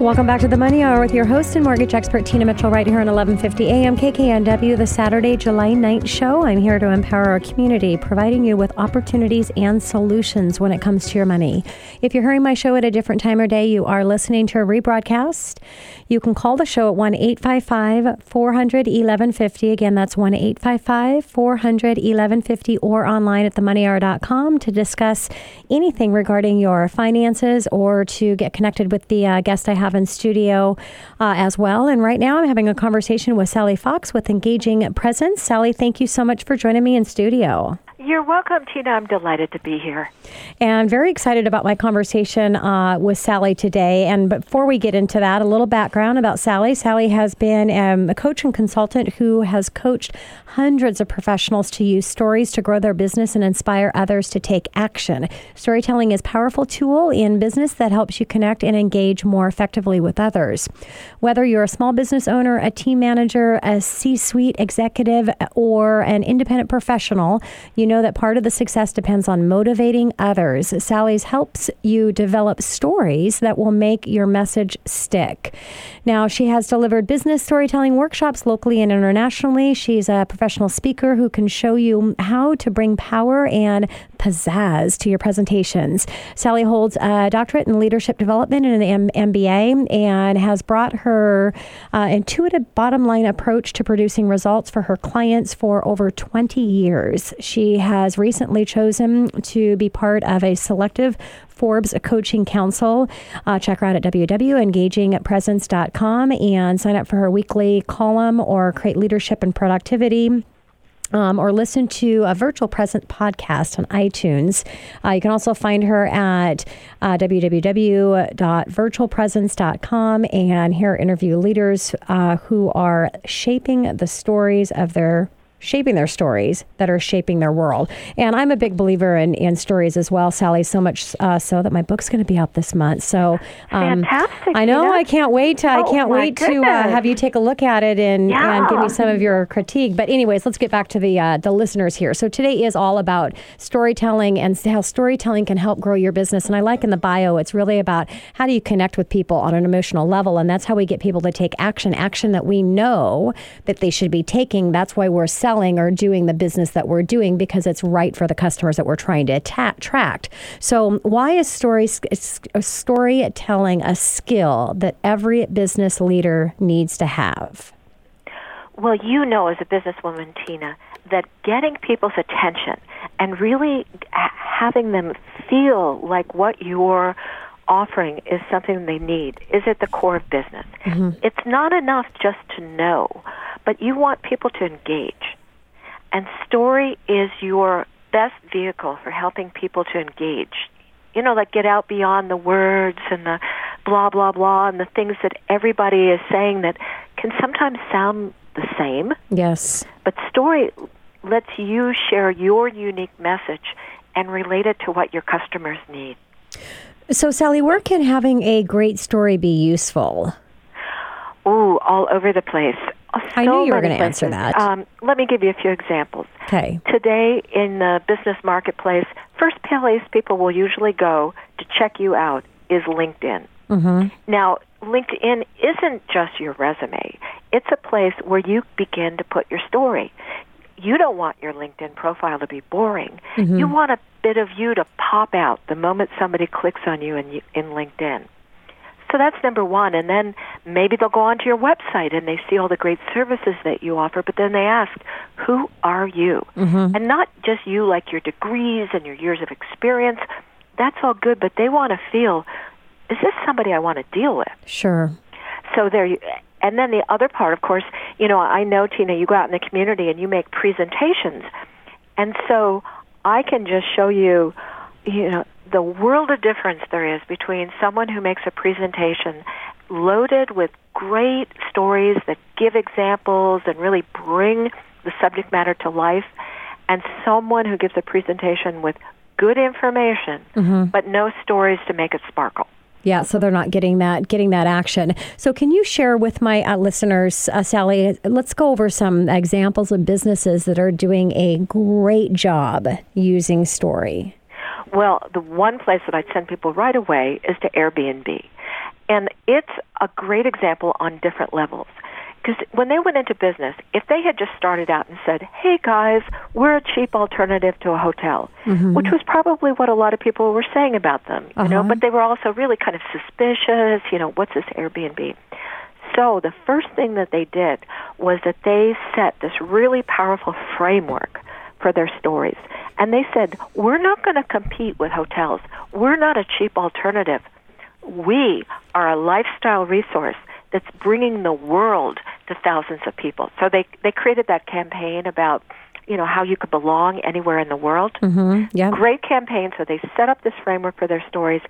S2: Welcome back to the Money Hour with your host and mortgage expert Tina Mitchell right here on 1150 AM KKNW, the Saturday, July 9th show. I'm here to empower our community, providing you with opportunities and solutions when it comes to your money. If you're hearing my show at a different time or day, you are listening to a rebroadcast. You can call the show at 1 855 400 1150. Again, that's 1 855 400 1150 or online at themoneyhour.com to discuss anything regarding your finances or to get connected with the uh, guest I have in studio uh, as well. And right now I'm having a conversation with Sally Fox with Engaging Presence. Sally, thank you so much for joining me in studio.
S8: You're welcome, Tina. I'm delighted to be here.
S2: And very excited about my conversation uh, with Sally today. And before we get into that, a little background about Sally. Sally has been um, a coach and consultant who has coached hundreds of professionals to use stories to grow their business and inspire others to take action. Storytelling is a powerful tool in business that helps you connect and engage more effectively with others. Whether you're a small business owner, a team manager, a C-suite executive, or an independent professional, you know that part of the success depends on motivating others. Sally's helps you develop stories that will make your message stick. Now, she has delivered business storytelling workshops locally and internationally. She's a professional speaker who can show you how to bring power and pizzazz to your presentations. Sally holds a doctorate in leadership development and an M- MBA and has brought her uh, intuitive bottom line approach to producing results for her clients for over 20 years. She has recently chosen to be part of a selective Forbes Coaching Council. Uh, check her out at www.engagingpresence.com and sign up for her weekly column or create leadership and productivity. Um, or listen to a virtual present podcast on iTunes. Uh, you can also find her at uh, www.virtualpresence.com and hear interview leaders uh, who are shaping the stories of their shaping their stories that are shaping their world. And I'm a big believer in, in stories as well, Sally, so much uh, so that my book's going to be out this month. So um,
S8: Fantastic,
S2: I know
S8: Tina.
S2: I can't wait to, I
S8: Oh,
S2: can't
S8: my
S2: wait to uh, have you take a look at it and, and give me some of your critique. But anyways, let's get back to the uh, the listeners here. So today is all about storytelling and how storytelling can help grow your business. And I like in the bio, it's really about how do you connect with people on an emotional level, and that's how we get people to take action, action that we know that they should be taking. That's why we're selling selling or doing the business that we're doing because it's right for the customers that we're trying to attract. So, why is story storytelling a skill that every business leader needs to have?
S8: Well, you know, as a businesswoman, Tina, that getting people's attention and really having them feel like what you're offering is something they need is at the core of business. Mm-hmm. It's not enough just to know, but you want people to engage. And story is your best vehicle for helping people to engage. You know, like get out beyond the words and the blah, blah, blah, and the things that everybody is saying that can sometimes sound the same.
S2: Yes.
S8: But story lets you share your unique message and relate it to what your customers need.
S2: So, Sally, where can having a great story be useful?
S8: Ooh, all over the place.
S2: So I knew you were going to answer that. Um,
S8: let me give you a few examples.
S2: Okay.
S8: Today in the business marketplace, first place people will usually go to check you out is LinkedIn. Mm-hmm. Now, LinkedIn isn't just your resume. It's a place where you begin to put your story you don't want your LinkedIn profile to be boring. Mm-hmm. You want a bit of you to pop out the moment somebody clicks on you in, in LinkedIn. So that's number one. And then maybe they'll go onto your website and they see all the great services that you offer, but then they ask, who are you? Mm-hmm. And not just you like your degrees and your years of experience. That's all good, but they want to feel, is this somebody I want to deal with?
S2: Sure.
S8: So there you, and then the other part, of course, you know, I know Tina, you go out in the community and you make presentations, and so I can just show you, you know, the world of difference there is between someone who makes a presentation loaded with great stories that give examples and really bring the subject matter to life, and someone who gives a presentation with good information mm-hmm. but no stories to make it sparkle.
S2: Yeah, so they're not getting that getting that action. So can you share with my uh, listeners, uh, Sally? Let's go over some examples of businesses that are doing a great job using story.
S8: Well, the one place that I'd send people right away is to Airbnb. And it's a great example on different levels. Because when they went into business, if they had just started out and said, hey guys, we're a cheap alternative to a hotel, mm-hmm. which was probably what a lot of people were saying about them, you uh-huh. know, but they were also really kind of suspicious, you know, what's this Airbnb? So the first thing that they did was that they set this really powerful framework for their stories. And they said, we're not going to compete with hotels. We're not a cheap alternative. We are a lifestyle resource that's bringing the world to thousands of people. So they they created that campaign about you know how you could belong anywhere in the world.
S2: Mm-hmm. Yeah,
S8: great campaign. So they set up this framework for their stories,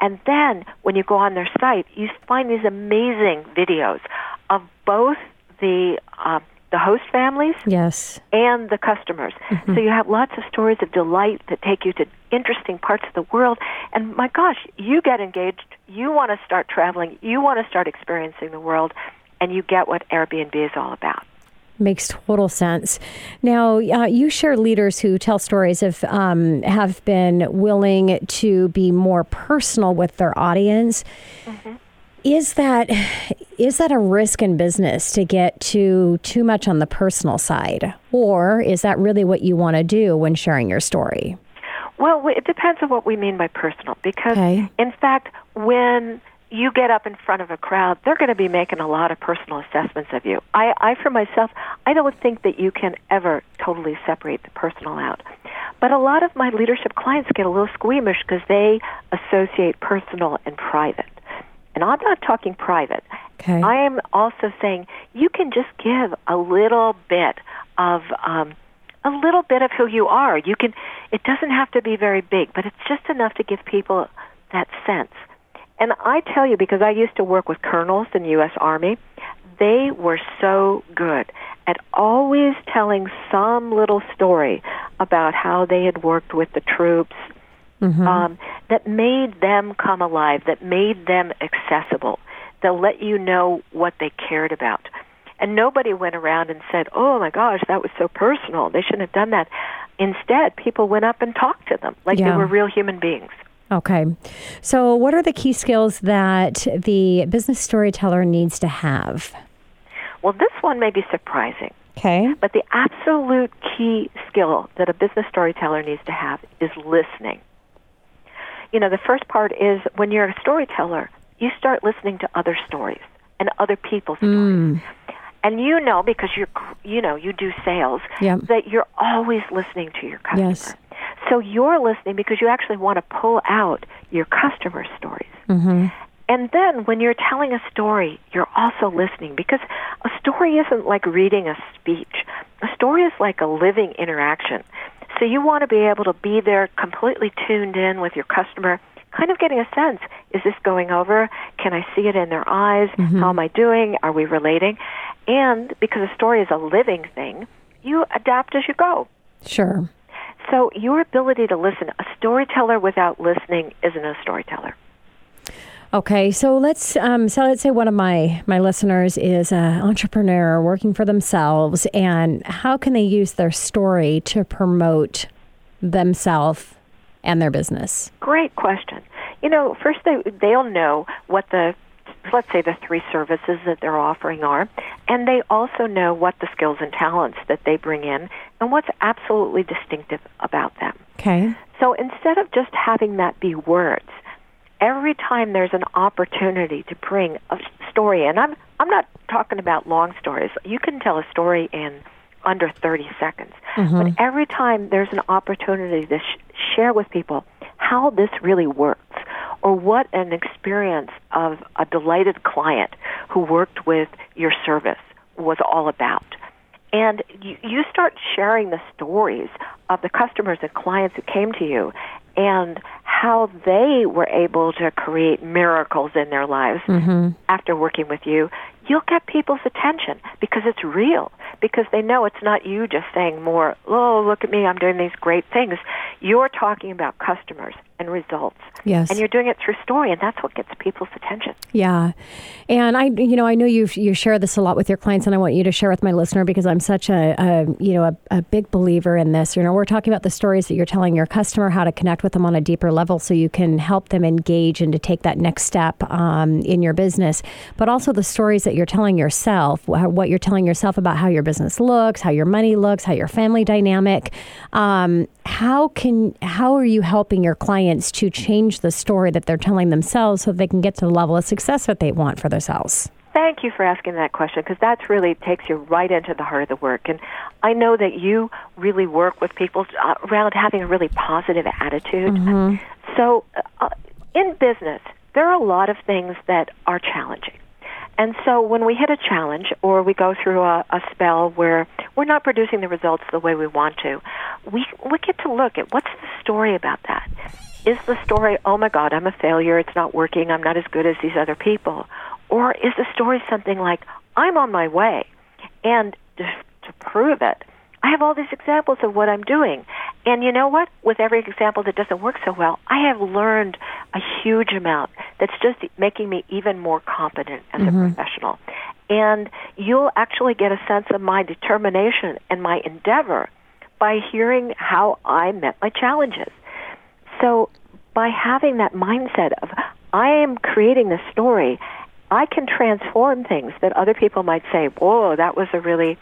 S8: and then when you go on their site, you find these amazing videos of both the uh, the host families
S2: yes
S8: and the customers mm-hmm. so you have lots of stories of delight that take you to interesting parts of the world and my gosh you get engaged you want to start traveling you want to start experiencing the world and you get what airbnb is all about
S2: Makes total sense. Now, uh, you share leaders who tell stories of um, have been willing to be more personal with their audience. Mm-hmm. Is that is that a risk in business to get to too much on the personal side, or is that really what you want to do when sharing your story?
S8: Well, it depends on what we mean by personal. Because, okay. in fact, when you get up in front of a crowd, they're going to be making a lot of personal assessments of you. I, I, for myself, I don't think that you can ever totally separate the personal out. But a lot of my leadership clients get a little squeamish because they associate personal and private. And I'm not talking private.
S2: Okay.
S8: I am also saying you can just give a little bit of um, a little bit of who you are. You can. It doesn't have to be very big, but it's just enough to give people that sense. And I tell you, because I used to work with colonels in the U.S. Army, they were so good at always telling some little story about how they had worked with the troops mm-hmm. um, that made them come alive, that made them accessible, that let you know what they cared about. And nobody went around and said, "Oh my gosh, that was so personal. They shouldn't have done that." Instead, people went up and talked to them like yeah. they were real human beings.
S2: Okay. So, what are the key skills that the business storyteller needs to have?
S8: Well, this one may be surprising.
S2: Okay.
S8: But the absolute key skill that a business storyteller needs to have is listening. You know, the first part is when you're a storyteller, you start listening to other stories and other people's stories. And you know because you're you know, you do sales
S2: Yep.
S8: that you're always listening to your customer.
S2: Yes.
S8: So you're listening because you actually want to pull out your customer stories.
S2: Mm-hmm.
S8: And then when you're telling a story, you're also listening because a story isn't like reading a speech. A story is like a living interaction. So you want to be able to be there completely tuned in with your customer, kind of getting a sense, is this going over? Can I see it in their eyes? Mm-hmm. How am I doing? Are we relating? And because a story is a living thing, you adapt as you go.
S2: Sure.
S8: So your ability to listen, a storyteller without listening isn't a storyteller.
S2: Okay, so let's um, so let's say one of my my listeners is an entrepreneur working for themselves, and how can they use their story to promote themselves and their business?
S8: Great question. You know, first they they'll know what the let's say the three services that they're offering are, and they also know what the skills and talents that they bring in and what's absolutely distinctive about them.
S2: Okay.
S8: So instead of just having that be words, every time there's an opportunity to bring a story, and I'm I'm not talking about long stories. You can tell a story in under 30 seconds. Mm-hmm. But every time there's an opportunity to sh- share with people how this really works or what an experience of a delighted client who worked with your service was all about. And you, you start sharing the stories of the customers and clients who came to you and how they were able to create miracles in their lives mm-hmm. after working with you, you'll get people's attention because it's real. Because they know it's not you just saying more, oh, look at me, I'm doing these great things. You're talking about customers and results.
S2: Yes.
S8: And you're doing it through story, and that's what gets people's attention.
S2: Yeah, and I, you know, I know you you share this a lot with your clients, and I want you to share with my listener because I'm such a, a you know, a, a big believer in this. You know, we're talking about the stories that you're telling your customer, how to connect with them on a deeper level, so you can help them engage and to take that next step um, in your business. But also the stories that you're telling yourself, what you're telling yourself about how your business looks, how your money looks, how your family dynamic. Um, how can how are you helping your clients to change the story that they're telling themselves so they can get to the level of success that they want for themselves?
S8: Thank you for asking that question because that really takes you right into the heart of the work. And I know that you really work with people uh, around having a really positive attitude. So, uh, in business, there are a lot of things that are challenging. And so when we hit a challenge or we go through a, a spell where we're not producing the results the way we want to, we, we get to look at what's the story about that. Is the story, oh my God, I'm a failure, it's not working, I'm not as good as these other people? Or is the story something like, I'm on my way, and to, to prove it, I have all these examples of what I'm doing. And you know what? With every example that doesn't work so well, I have learned a huge amount that's just making me even more competent as a mm-hmm. professional. And you'll actually get a sense of my determination and my endeavor by hearing how I met my challenges. So by having that mindset of I am creating this story, I can transform things that other people might say, "Whoa, that was a really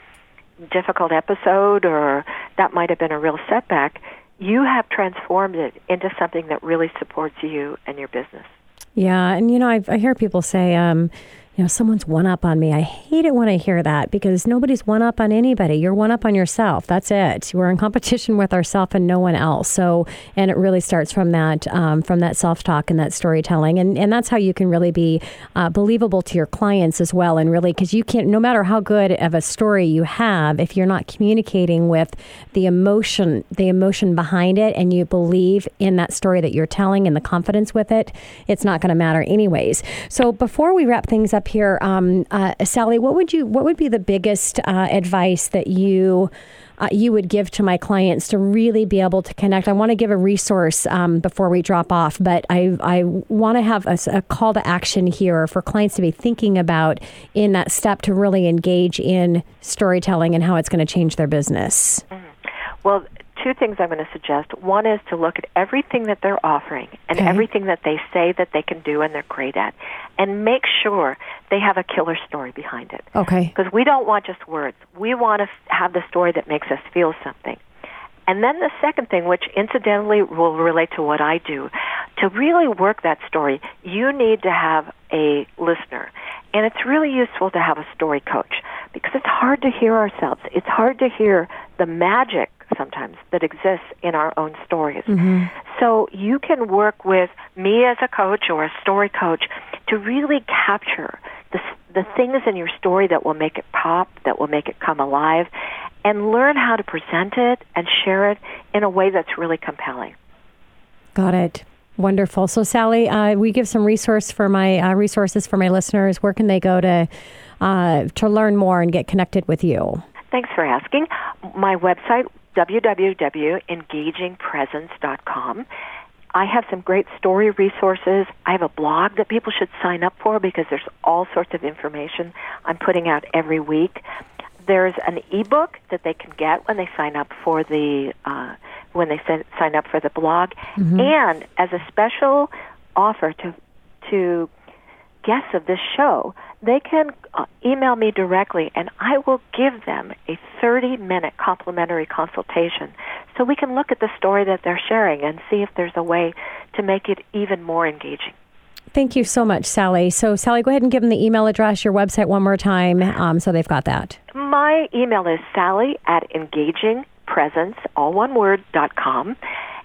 S8: difficult episode or that might have been a real setback." You have transformed it into something that really supports you and your business.
S2: Yeah, and you know, I've, I hear people say, um, you know, someone's one up on me. I hate it when I hear that because nobody's one up on anybody. You're one up on yourself. That's it. We're in competition with ourselves and no one else. So, and it really starts from that, um, from that self talk and that storytelling, and and that's how you can really be uh, believable to your clients as well. And really, because you can't, no matter how good of a story you have, if you're not communicating with the emotion, the emotion behind it, and you believe in that story that you're telling and the confidence with it, it's not going to matter anyways. So before we wrap things up here, um, uh, Sally, what would you what would be the biggest uh, advice that you uh, you would give to my clients to really be able to connect? I want to give a resource um, before we drop off, but I I want to have a call to action here for clients to be thinking about in that step to really engage in storytelling and how it's going to change their business.
S8: Well, two things I'm going to suggest. One is to look at everything that they're offering and
S2: Okay.
S8: everything that they say that they can do and they're great at, and make sure they have a killer story behind it.
S2: Okay.
S8: Because we don't want just words. We want to f- have the story that makes us feel something. And then the second thing, which incidentally will relate to what I do, to really work that story, you need to have a listener. And it's really useful to have a story coach because it's hard to hear ourselves. It's hard to hear the magic sometimes that exists in our own stories. So you can work with me as a coach or a story coach to really capture the, the things in your story that will make it pop, that will make it come alive, and learn how to present it and share it in a way that's really compelling.
S2: Got it. Wonderful. So, Sally, uh, we give some resource for my uh, resources for my listeners. Where can they go to uh, to learn more and get connected with you?
S8: Thanks for asking. My website, www.engagingpresence.com. I have some great story resources. I have a blog that people should sign up for because there's all sorts of information I'm putting out every week. There's an ebook that they can get when they sign up for the uh, when they sign sign up for the blog, and as a special offer to to guests of this show, they can uh, email me directly and I will give them a 30 minute complimentary consultation so we can look at the story that they're sharing and see if there's a way to make it even more engaging.
S2: Thank you so much, Sally. So, Sally, go ahead and give them the email address, your website one more time, um, so they've got that.
S8: My email is sally at engagingpresence, all one word, dot com.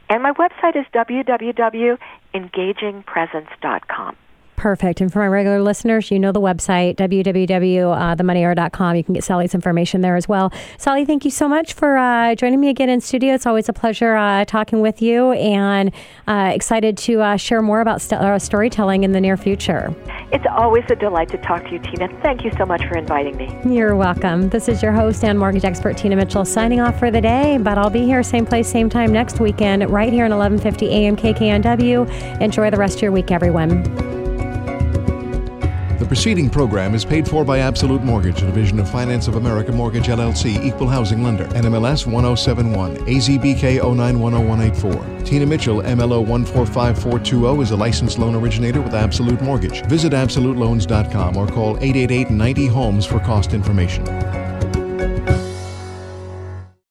S8: And my website is www.engagingpresence.com.
S2: Perfect. And for my regular listeners, you know the website, www.themoneyhour.com. You can get Sally's information there as well. Sally, thank you so much for uh, joining me again in studio. It's always a pleasure uh, talking with you and uh, excited to uh, share more about st- uh, storytelling in the near future.
S8: It's always a delight to talk to you, Tina. Thank you so much for inviting me.
S2: You're welcome. This is your host and mortgage expert, Tina Mitchell, signing off for the day. But I'll be here, same place, same time next weekend, right here on 1150 AM KKNW. Enjoy the rest of your week, everyone.
S1: Preceding program is paid for by Absolute Mortgage, a division of Finance of America Mortgage LLC, equal housing lender, NMLS 1071, AZBK 09101884. Tina Mitchell, MLO 145420, is a licensed loan originator with Absolute Mortgage. Visit AbsoluteLoans.com or call 888 90 Homes for cost information.